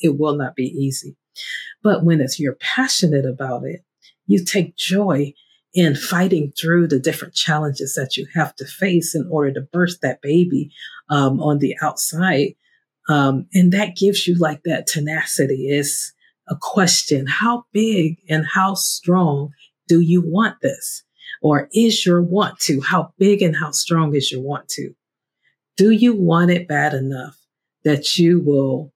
it will not be easy. But when it's you're passionate about it, you take joy in fighting through the different challenges that you have to face in order to birth that baby um, on the outside. Um, and that gives you like that tenacity. Is a question. How big and how strong do you want this? Or is your want to? How big and how strong is your want to? Do you want it bad enough that you will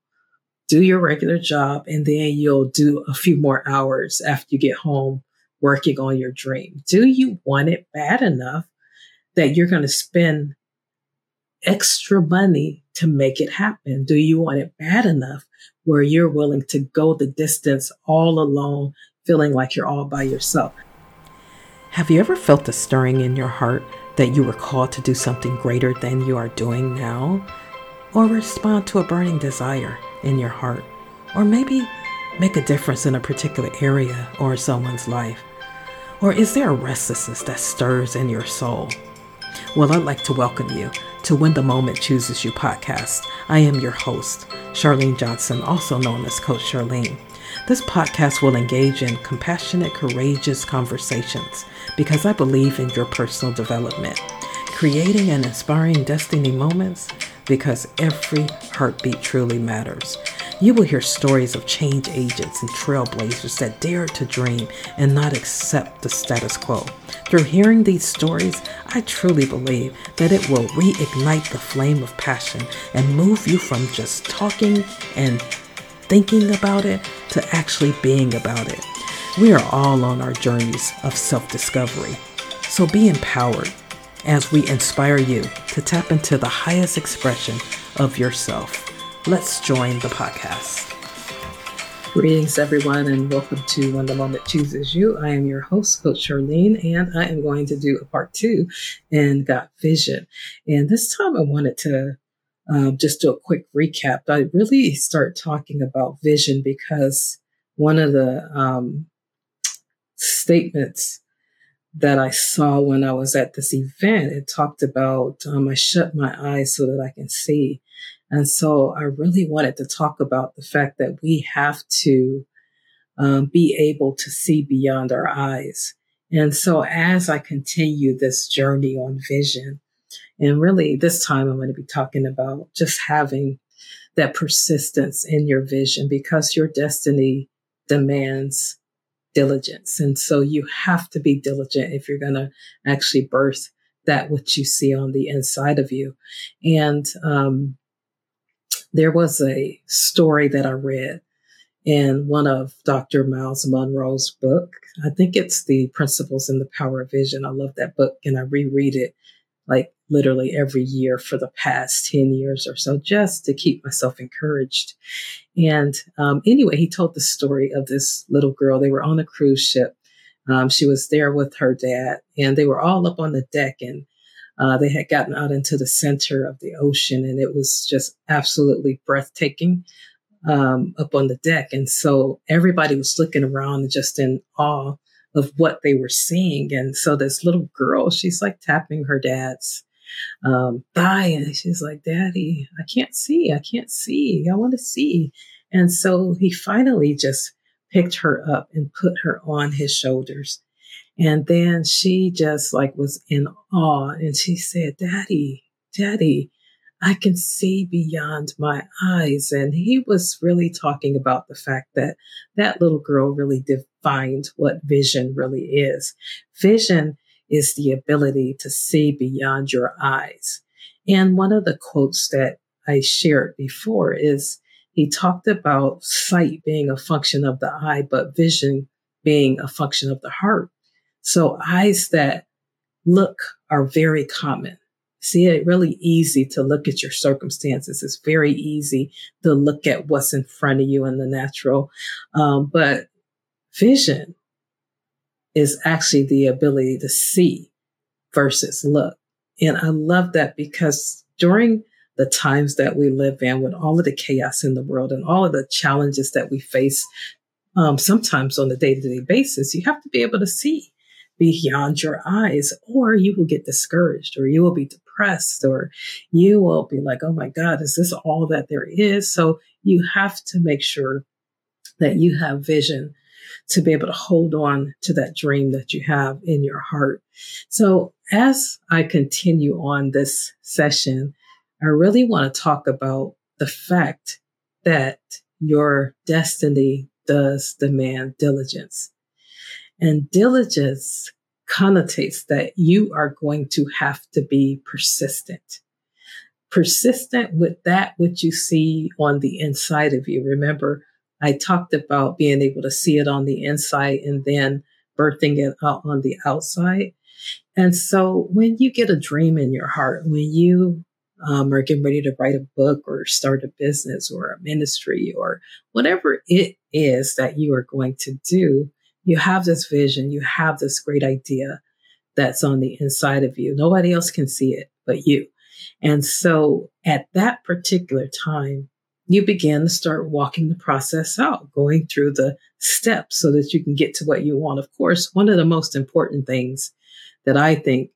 do your regular job and then you'll do a few more hours after you get home working on your dream? Do you want it bad enough that you're going to spend extra money to make it happen? Do you want it bad enough where you're willing to go the distance all alone, feeling like you're all by yourself. Have you ever felt a stirring in your heart that you were called to do something greater than you are doing now? Or respond to a burning desire in your heart? Or maybe make a difference in a particular area or someone's life? Or is there a restlessness that stirs in your soul? Well, I'd like to welcome you to When the Moment Chooses You podcast. I am your host, Charlene Johnson, also known as Coach Charlene. This podcast will engage in compassionate, courageous conversations because I believe in your personal development, creating and inspiring destiny moments because every heartbeat truly matters. You will hear stories of change agents and trailblazers that dare to dream and not accept the status quo. Through hearing these stories, I truly believe that it will reignite the flame of passion and move you from just talking and thinking about it to actually being about it. We are all on our journeys of self discovery. So be empowered as we inspire you to tap into the highest expression of yourself. Let's join the podcast. Greetings, everyone, and welcome to When the Moment Chooses You. I am your host, Coach Charlene, and I am going to do a part two in Got Vision. And this time I wanted to um, just do a quick recap. I really start talking about vision because one of the um, statements that I saw when I was at this event, it talked about um, I shut my eyes so that I can see. And so I really wanted to talk about the fact that we have to um, be able to see beyond our eyes. And so as I continue this journey on vision, and really this time I'm going to be talking about just having that persistence in your vision because your destiny demands diligence. And so you have to be diligent if you're going to actually birth that which you see on the inside of you. And um, there was a story that I read in one of Dr. Myles Munroe's book. I think it's The Principles and the Power of Vision. I love that book and I reread it like literally every year for the past 10 years or so just to keep myself encouraged. And um, anyway, he told the story of this little girl. They were on a cruise ship. Um, she was there with her dad and they were all up on the deck and uh, they had gotten out into the center of the ocean and it was just absolutely breathtaking um, up on the deck. And so everybody was looking around just in awe of what they were seeing. And so this little girl, she's like tapping her dad's um, thigh and she's like, Daddy, I can't see. I can't see. I want to see. And so he finally just picked her up and put her on his shoulders. And then she just like was in awe and she said, Daddy, Daddy, I can see beyond my eyes. And he was really talking about the fact that that little girl really defined what vision really is. Vision is the ability to see beyond your eyes. And one of the quotes that I shared before is he talked about sight being a function of the eye, but vision being a function of the heart. So eyes that look are very common. See, it really easy to look at your circumstances. It's very easy to look at what's in front of you in the natural. Um, but vision is actually the ability to see versus look. And I love that because during the times that we live in with all of the chaos in the world and all of the challenges that we face, um, sometimes on a day to day basis, you have to be able to see beyond your eyes, or you will get discouraged, or you will be depressed, or you will be like, oh my God, is this all that there is? So you have to make sure that you have vision to be able to hold on to that dream that you have in your heart. So as I continue on this session, I really want to talk about the fact that your destiny does demand diligence. And diligence connotates that you are going to have to be persistent. Persistent with that which you see on the inside of you. Remember, I talked about being able to see it on the inside and then birthing it out on the outside. And so when you get a dream in your heart, when you um, are getting ready to write a book or start a business or a ministry or whatever it is that you are going to do, you have this vision, you have this great idea that's on the inside of you. Nobody else can see it but you. And so at that particular time, you begin to start walking the process out, going through the steps so that you can get to what you want. Of course, one of the most important things that I think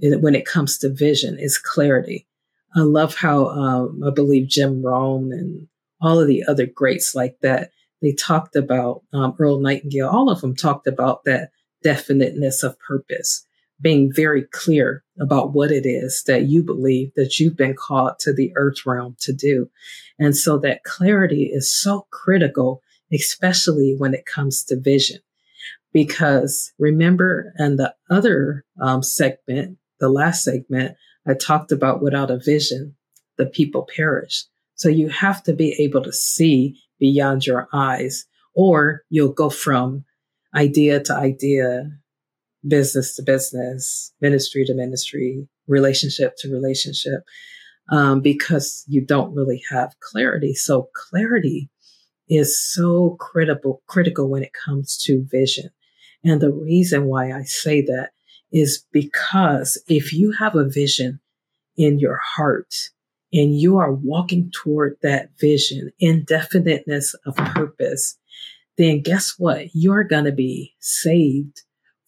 when it comes to vision is clarity. I love how um, I believe Jim Rohn and all of the other greats like that, they talked about um, Earl Nightingale, all of them talked about that definiteness of purpose being very clear about what it is that you believe that you've been called to the earth realm to do. And so that clarity is so critical, especially when it comes to vision. Because remember, in the other um, segment, the last segment, I talked about without a vision, the people perish. So you have to be able to see beyond your eyes, or you'll go from idea to idea, business to business, ministry to ministry, relationship to relationship, um, because you don't really have clarity. So clarity is so critical, critical when it comes to vision. And the reason why I say that is because if you have a vision in your heart and you are walking toward that vision, indefiniteness of purpose, then guess what? You're going to be saved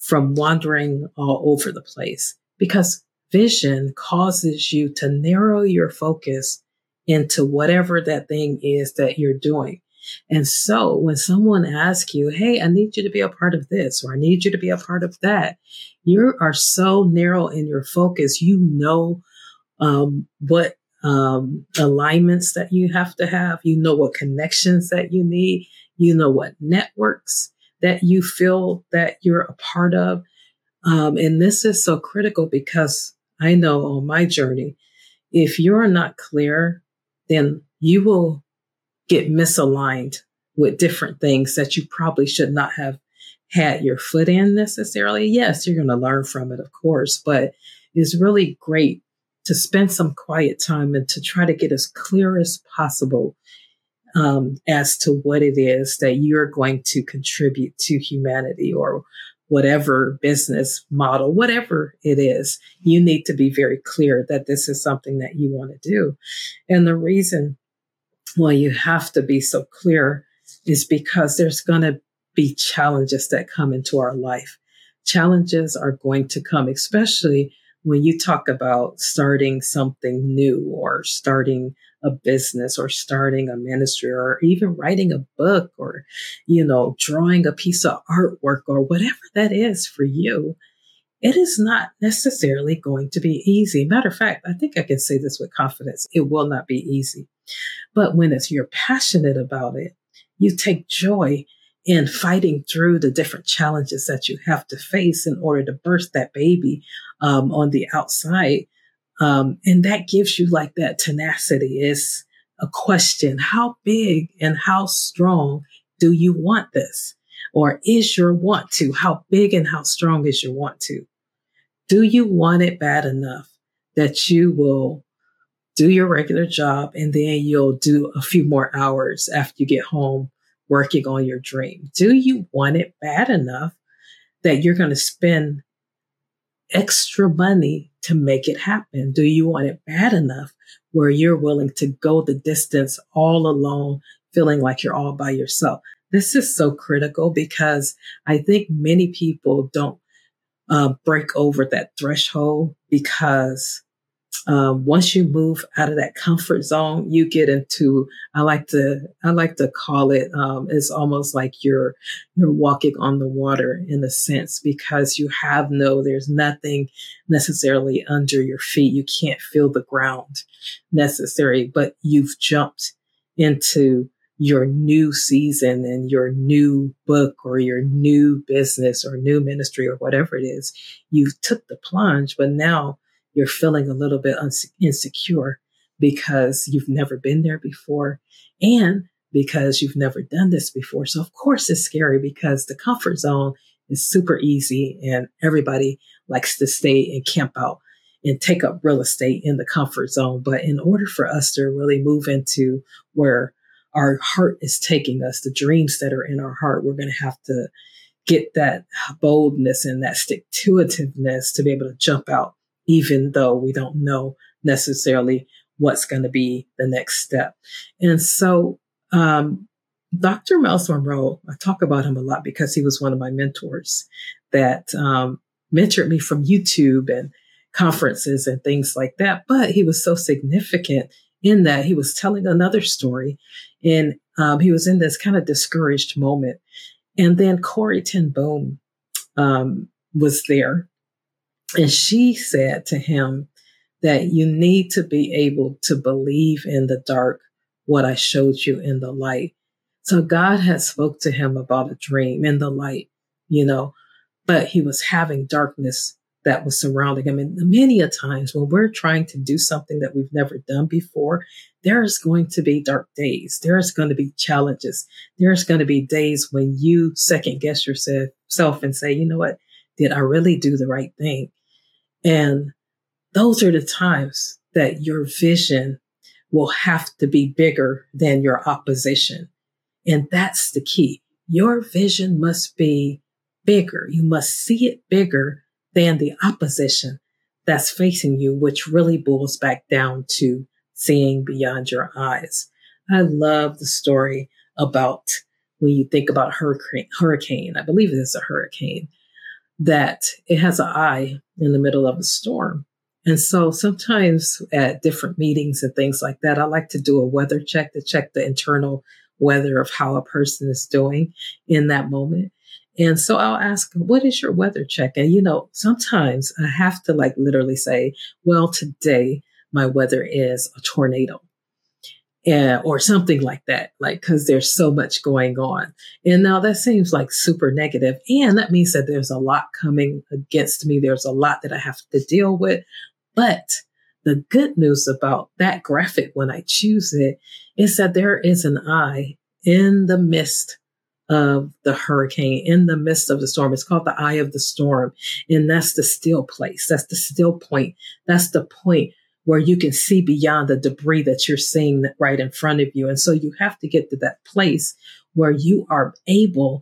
from wandering all over the place because vision causes you to narrow your focus into whatever that thing is that you're doing. And so when someone asks you, Hey, I need you to be a part of this, or I need you to be a part of that, you are so narrow in your focus. You know, um, what, um, alignments that you have to have. You know what connections that you need. You know what networks that you feel that you're a part of. Um, and this is so critical because I know on my journey, if you're not clear, then you will get misaligned with different things that you probably should not have had your foot in necessarily. Yes, you're going to learn from it, of course, but it's really great to spend some quiet time and to try to get as clear as possible um, as to what it is that you're going to contribute to humanity or whatever business model, whatever it is, you need to be very clear that this is something that you want to do. And the reason why you have to be so clear is because there's going to be challenges that come into our life. Challenges are going to come, especially when you talk about starting something new or starting a business or starting a ministry or even writing a book or, you know, drawing a piece of artwork or whatever that is for you, it is not necessarily going to be easy. Matter of fact, I think I can say this with confidence. It will not be easy. But when it's you're passionate about it, you take joy in fighting through the different challenges that you have to face in order to burst that baby um, on the outside. Um, and that gives you like that tenacity is a question. How big and how strong do you want this? Or is your want to? How big and how strong is your want to? Do you want it bad enough that you will do your regular job and then you'll do a few more hours after you get home working on your dream? Do you want it bad enough that you're going to spend extra money to make it happen? Do you want it bad enough where you're willing to go the distance all alone, feeling like you're all by yourself? This is so critical because I think many people don't uh, break over that threshold because um, once you move out of that comfort zone, you get into I like to I like to call it um, it's almost like you're you're walking on the water in a sense because you have no there's nothing necessarily under your feet. You can't feel the ground necessary, but you've jumped into your new season and your new book or your new business or new ministry or whatever it is. You took the plunge, but now you're feeling a little bit insecure because you've never been there before and because you've never done this before. So of course it's scary because the comfort zone is super easy and everybody likes to stay and camp out and take up real estate in the comfort zone. But in order for us to really move into where our heart is taking us, the dreams that are in our heart, we're going to have to get that boldness and that stick to itiveness to be able to jump out even though we don't know necessarily what's going to be the next step. And so, um, Dr. Myles Munroe, I talk about him a lot because he was one of my mentors that um, mentored me from YouTube and conferences and things like that. But he was so significant in that he was telling another story and um, he was in this kind of discouraged moment. And then Corrie ten Boom um, was there and she said to him that you need to be able to believe in the dark what I showed you in the light. So God had spoke to him about a dream in the light, you know, but he was having darkness that was surrounding him. And many a times when we're trying to do something that we've never done before, there's going to be dark days. There's going to be challenges. There's going to be days when you second guess yourself and say, you know what? Did I really do the right thing? And those are the times that your vision will have to be bigger than your opposition. And that's the key. Your vision must be bigger. You must see it bigger than the opposition that's facing you, which really boils back down to seeing beyond your eyes. I love the story about when you think about hurricane, hurricane. I believe it is a hurricane that it has an eye in the middle of a storm. And so sometimes at different meetings and things like that, I like to do a weather check to check the internal weather of how a person is doing in that moment. And so I'll ask, what is your weather check? And you know, sometimes I have to like literally say, well, today my weather is a tornado and, or something like that, like, cause there's so much going on. And now that seems like super negative, And that means that there's a lot coming against me. There's a lot that I have to deal with. But the good news about that graphic when I choose it is that there is an eye in the midst of the hurricane, in the midst of the storm. It's called the eye of the storm. And that's the still place. That's the still point. That's the point where you can see beyond the debris that you're seeing right in front of you. And so you have to get to that place where you are able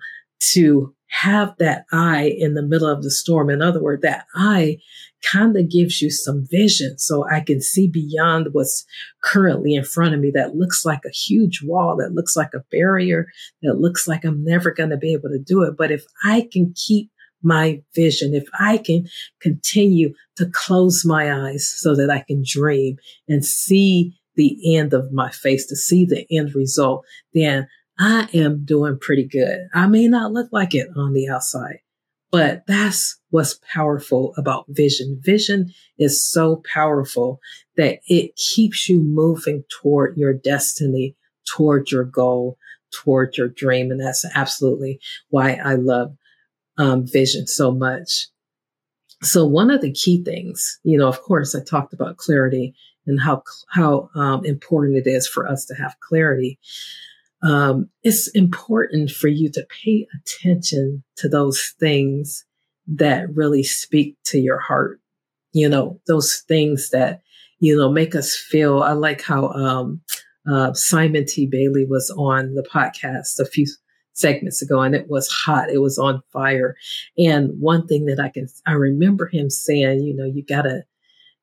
to have that eye in the middle of the storm. In other words, that eye kind of gives you some vision so I can see beyond what's currently in front of me that looks like a huge wall, that looks like a barrier, that looks like I'm never going to be able to do it. But if I can keep my vision, if I can continue to close my eyes so that I can dream and see the end of my face, to see the end result, then I am doing pretty good. I may not look like it on the outside, but that's what's powerful about vision. Vision is so powerful that it keeps you moving toward your destiny, toward your goal, toward your dream. And that's absolutely why I love um, vision so much. So one of the key things, you know, of course, I talked about clarity and how how um, important it is for us to have clarity. Um, it's important for you to pay attention to those things that really speak to your heart. You know, those things that you know make us feel. I like how um, uh, Simon T. Bailey was on the podcast a few segments ago and it was hot. It was on fire. And one thing that I can, I remember him saying, you know, you gotta,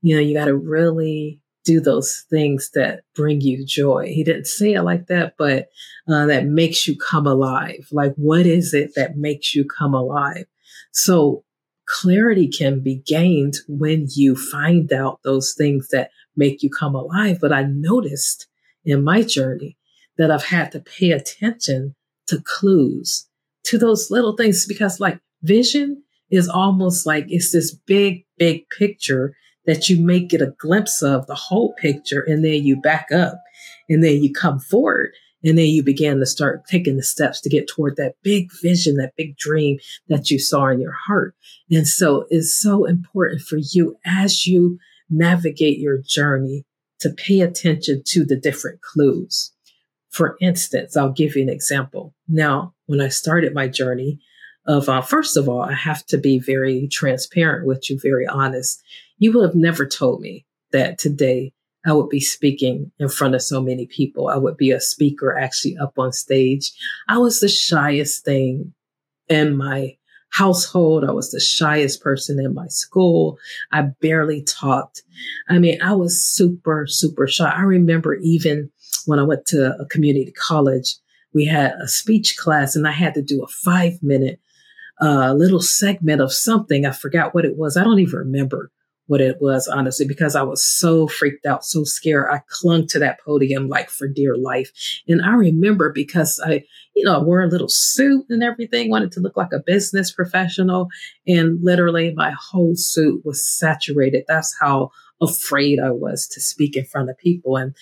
you know, you gotta really do those things that bring you joy. He didn't say it like that, but uh, that makes you come alive. Like, what is it that makes you come alive? So clarity can be gained when you find out those things that make you come alive. But I noticed in my journey that I've had to pay attention to clues, to those little things, because like vision is almost like it's this big, big picture that you may get a glimpse of the whole picture and then you back up and then you come forward and then you begin to start taking the steps to get toward that big vision, that big dream that you saw in your heart. And so it's so important for you as you navigate your journey to pay attention to the different clues. For instance, I'll give you an example. Now, when I started my journey of, uh, first of all, I have to be very transparent with you, very honest. You would have never told me that today I would be speaking in front of so many people. I would be a speaker actually up on stage. I was the shyest thing in my household. I was the shyest person in my school. I barely talked. I mean, I was super, super shy. I remember even when I went to a community college, we had a speech class and I had to do a five minute uh, little segment of something. I forgot what it was. I don't even remember what it was, honestly, because I was so freaked out, so scared. I clung to that podium like for dear life. And I remember because I, you know, I wore a little suit and everything, wanted to look like a business professional. And literally my whole suit was saturated. That's how afraid I was to speak in front of people. And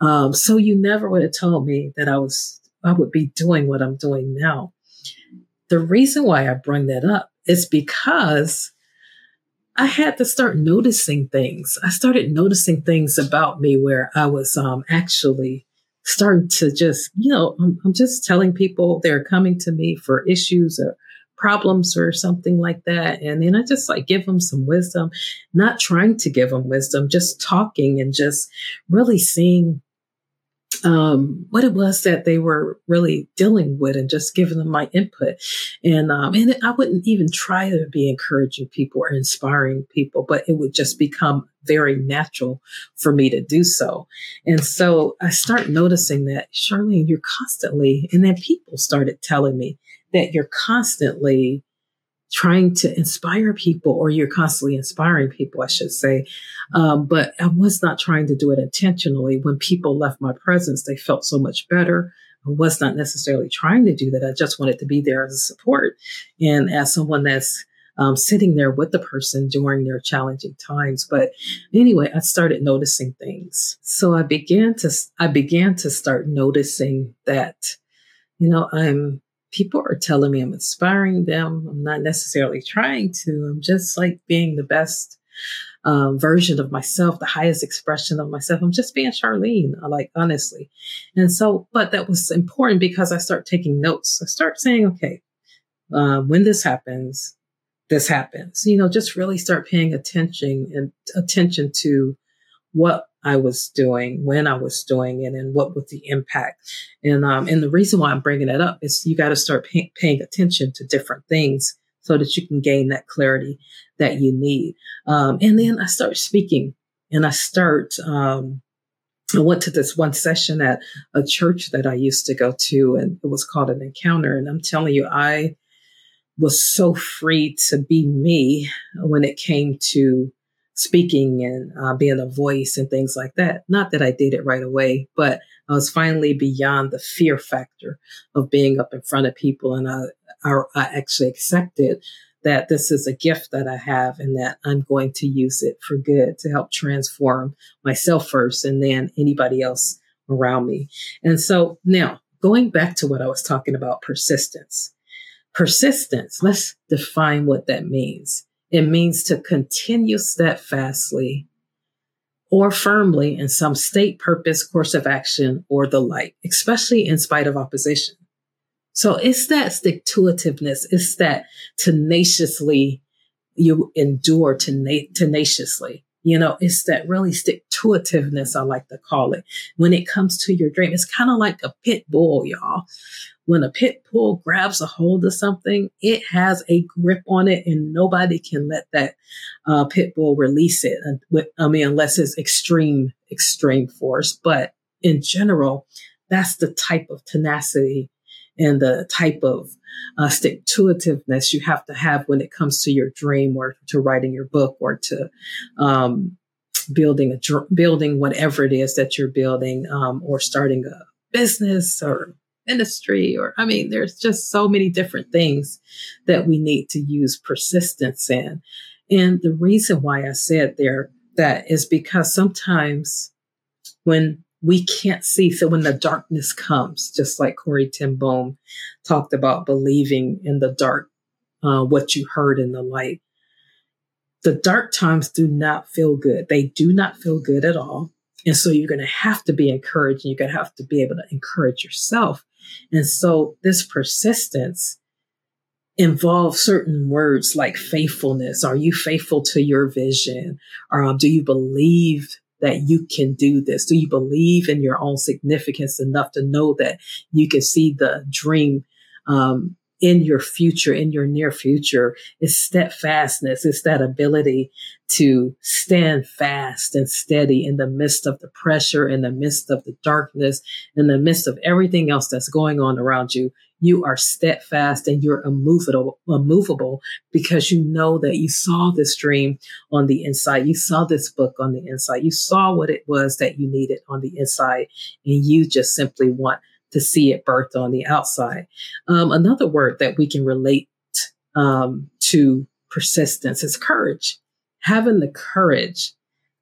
um, so you never would have told me that I was, I would be doing what I'm doing now. The reason why I bring that up is because I had to start noticing things. I started noticing things about me where I was um, actually starting to just, you know, I'm, I'm, just telling people they're coming to me for issues or problems or something like that. And then I just like give them some wisdom, not trying to give them wisdom, just talking and just really seeing um, what it was that they were really dealing with and just giving them my input. And, um, and I wouldn't even try to be encouraging people or inspiring people, but it would just become very natural for me to do so. And so I start noticing that, Charlene, you're constantly, and then people started telling me that you're constantly trying to inspire people, or you're constantly inspiring people, I should say. Um, but I was not trying to do it intentionally. When people left my presence, they felt so much better. I was not necessarily trying to do that. I just wanted to be there as a support and as someone that's um, sitting there with the person during their challenging times. But anyway, I started noticing things. So I began to, I began to start noticing that, you know, I'm people are telling me I'm inspiring them. I'm not necessarily trying to. I'm just like being the best um, version of myself, the highest expression of myself. I'm just being Charlene, like honestly. And so, but that was important because I start taking notes. I start saying, okay, uh, when this happens, this happens. You know, just really start paying attention and attention to what I was doing, when I was doing it, and what was the impact. And um, and the reason why I'm bringing it up is you got to start pay- paying attention to different things so that you can gain that clarity that you need. Um, and then I start speaking, and I start. Um, I went to this one session at a church that I used to go to, and it was called an encounter. And I'm telling you, I was so free to be me when it came to speaking and uh, being a voice and things like that. Not that I did it right away, but I was finally beyond the fear factor of being up in front of people. And I, I, I actually accepted that this is a gift that I have and that I'm going to use it for good to help transform myself first and then anybody else around me. And so now going back to what I was talking about persistence. Persistence, let's define what that means. It means to continue steadfastly or firmly in some state, purpose, course of action, or the like, especially in spite of opposition. So it's that stick to itiveness. It's that tenaciously you endure tena- tenaciously. You know, it's that really stick to itiveness, I like to call it. When it comes to your dream, it's kind of like a pit bull, y'all when a pit bull grabs a hold of something, it has a grip on it and nobody can let that uh, pit bull release it. I mean, unless it's extreme, extreme force. But in general, that's the type of tenacity and the type of uh, stick to itiveness you have to have when it comes to your dream or to writing your book or to um, building a building whatever it is that you're building um, or starting a business or industry or i mean there's just so many different things that we need to use persistence in and the reason why i said there that is because sometimes when we can't see. So when the darkness comes, just like Corrie Boom talked about believing in the dark, uh, what you heard in the light. The dark times do not feel good. They do not feel good at all. And so you're going to have to be encouraged and you're going to have to be able to encourage yourself. And so this persistence involves certain words like faithfulness. Are you faithful to your vision? Um, do you believe that you can do this? Do you believe in your own significance enough to know that you can see the dream um, in your future, in your near future? is steadfastness. It's that ability to stand fast and steady in the midst of the pressure, in the midst of the darkness, in the midst of everything else that's going on around you you are steadfast and you're immovable, immovable because you know that you saw this dream on the inside. You saw this book on the inside. You saw what it was that you needed on the inside and you just simply want to see it birthed on the outside. Um, another word that we can relate um, to persistence is courage. Having the courage,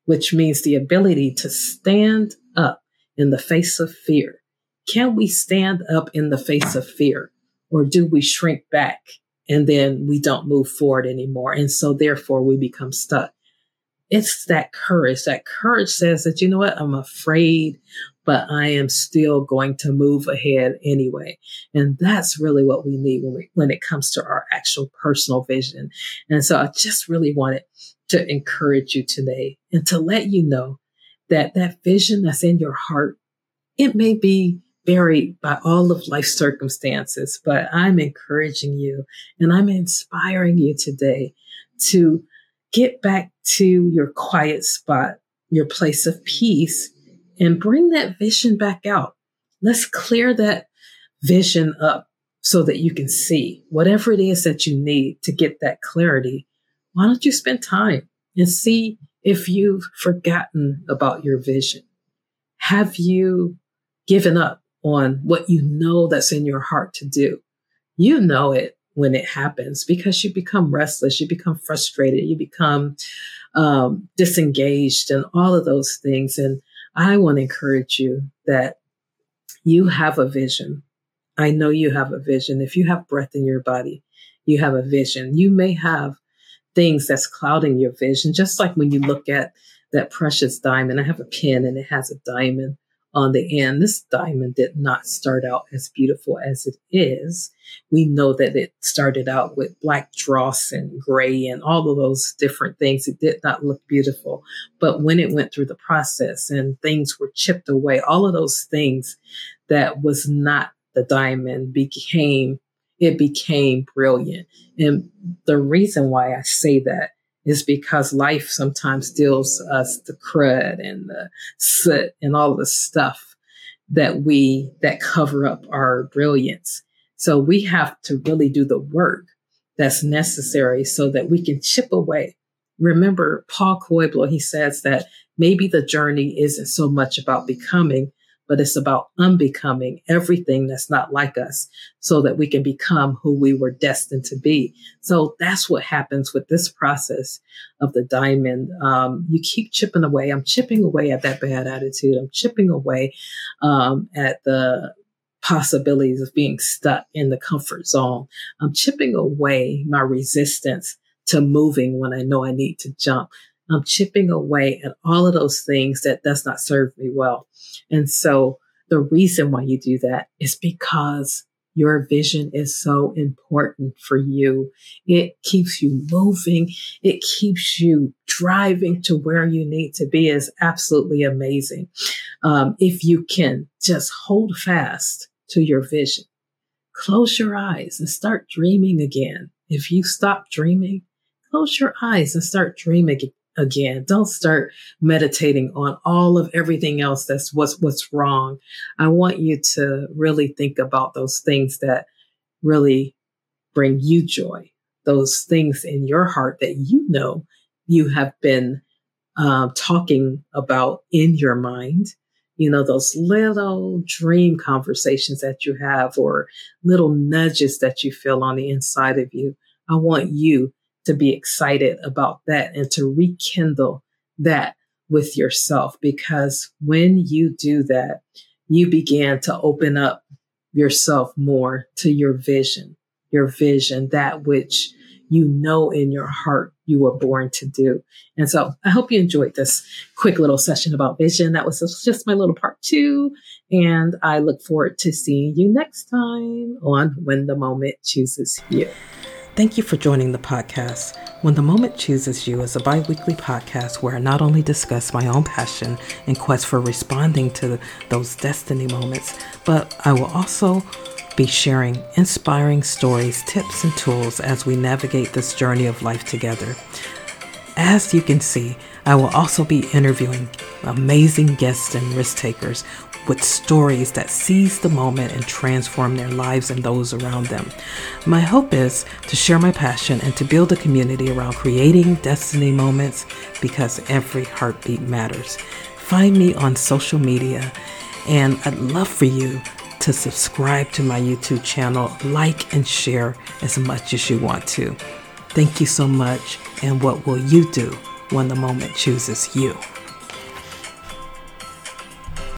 which means the ability to stand up in the face of fear can we stand up in the face of fear or do we shrink back and then we don't move forward anymore? And so therefore we become stuck. It's that courage. That courage says that, you know what? I'm afraid, but I am still going to move ahead anyway. And that's really what we need when we, when it comes to our actual personal vision. And so I just really wanted to encourage you today and to let you know that that vision that's in your heart, it may be varied by all of life's circumstances, but I'm encouraging you and I'm inspiring you today to get back to your quiet spot, your place of peace, and bring that vision back out. Let's clear that vision up so that you can see whatever it is that you need to get that clarity. Why don't you spend time and see if you've forgotten about your vision? Have you given up on what you know that's in your heart to do. You know it when it happens because you become restless, you become frustrated, you become um, disengaged, and all of those things. And I want to encourage you that you have a vision. I know you have a vision. If you have breath in your body, you have a vision. You may have things that's clouding your vision, just like when you look at that precious diamond. I have a pin and it has a diamond on the end. This diamond did not start out as beautiful as it is. We know that it started out with black dross and gray and all of those different things. It did not look beautiful. But when it went through the process and things were chipped away, all of those things that was not the diamond became, it became brilliant. And the reason why I say that is because life sometimes deals us the crud and the soot and all the stuff that we that cover up our brilliance. So we have to really do the work that's necessary so that we can chip away. Remember Paul Coelho, he says that maybe the journey isn't so much about becoming, but it's about unbecoming everything that's not like us so that we can become who we were destined to be. So that's what happens with this process of the diamond. Um, you keep chipping away. I'm chipping away at that bad attitude. I'm chipping away um, at the possibilities of being stuck in the comfort zone. I'm chipping away my resistance to moving when I know I need to jump. I'm chipping away at all of those things that does not serve me well. And so the reason why you do that is because your vision is so important for you. It keeps you moving. It keeps you driving to where you need to be is absolutely amazing. Um, if you can just hold fast to your vision, close your eyes and start dreaming again. If you stop dreaming, close your eyes and start dreaming again. Don't start meditating on all of everything else that's what's what's wrong. I want you to really think about those things that really bring you joy. Those things in your heart that you know you have been uh, talking about in your mind. You know, those little dream conversations that you have or little nudges that you feel on the inside of you. I want you to be excited about that and to rekindle that with yourself because when you do that, you begin to open up yourself more to your vision, your vision, that which you know in your heart you were born to do. And so I hope you enjoyed this quick little session about vision. That was just my little part two. And I look forward to seeing you next time on When the Moment Chooses You. Thank you for joining the podcast. When the Moment Chooses You is a bi weekly podcast where I not only discuss my own passion and quest for responding to those destiny moments, but I will also be sharing inspiring stories, tips, and tools as we navigate this journey of life together. As you can see, I will also be interviewing amazing guests and risk takers with stories that seize the moment and transform their lives and those around them. My hope is to share my passion and to build a community around creating destiny moments because every heartbeat matters. Find me on social media, and I'd love for you to subscribe to my YouTube channel, like and share as much as you want to. Thank you so much. And what will you do when the moment chooses you?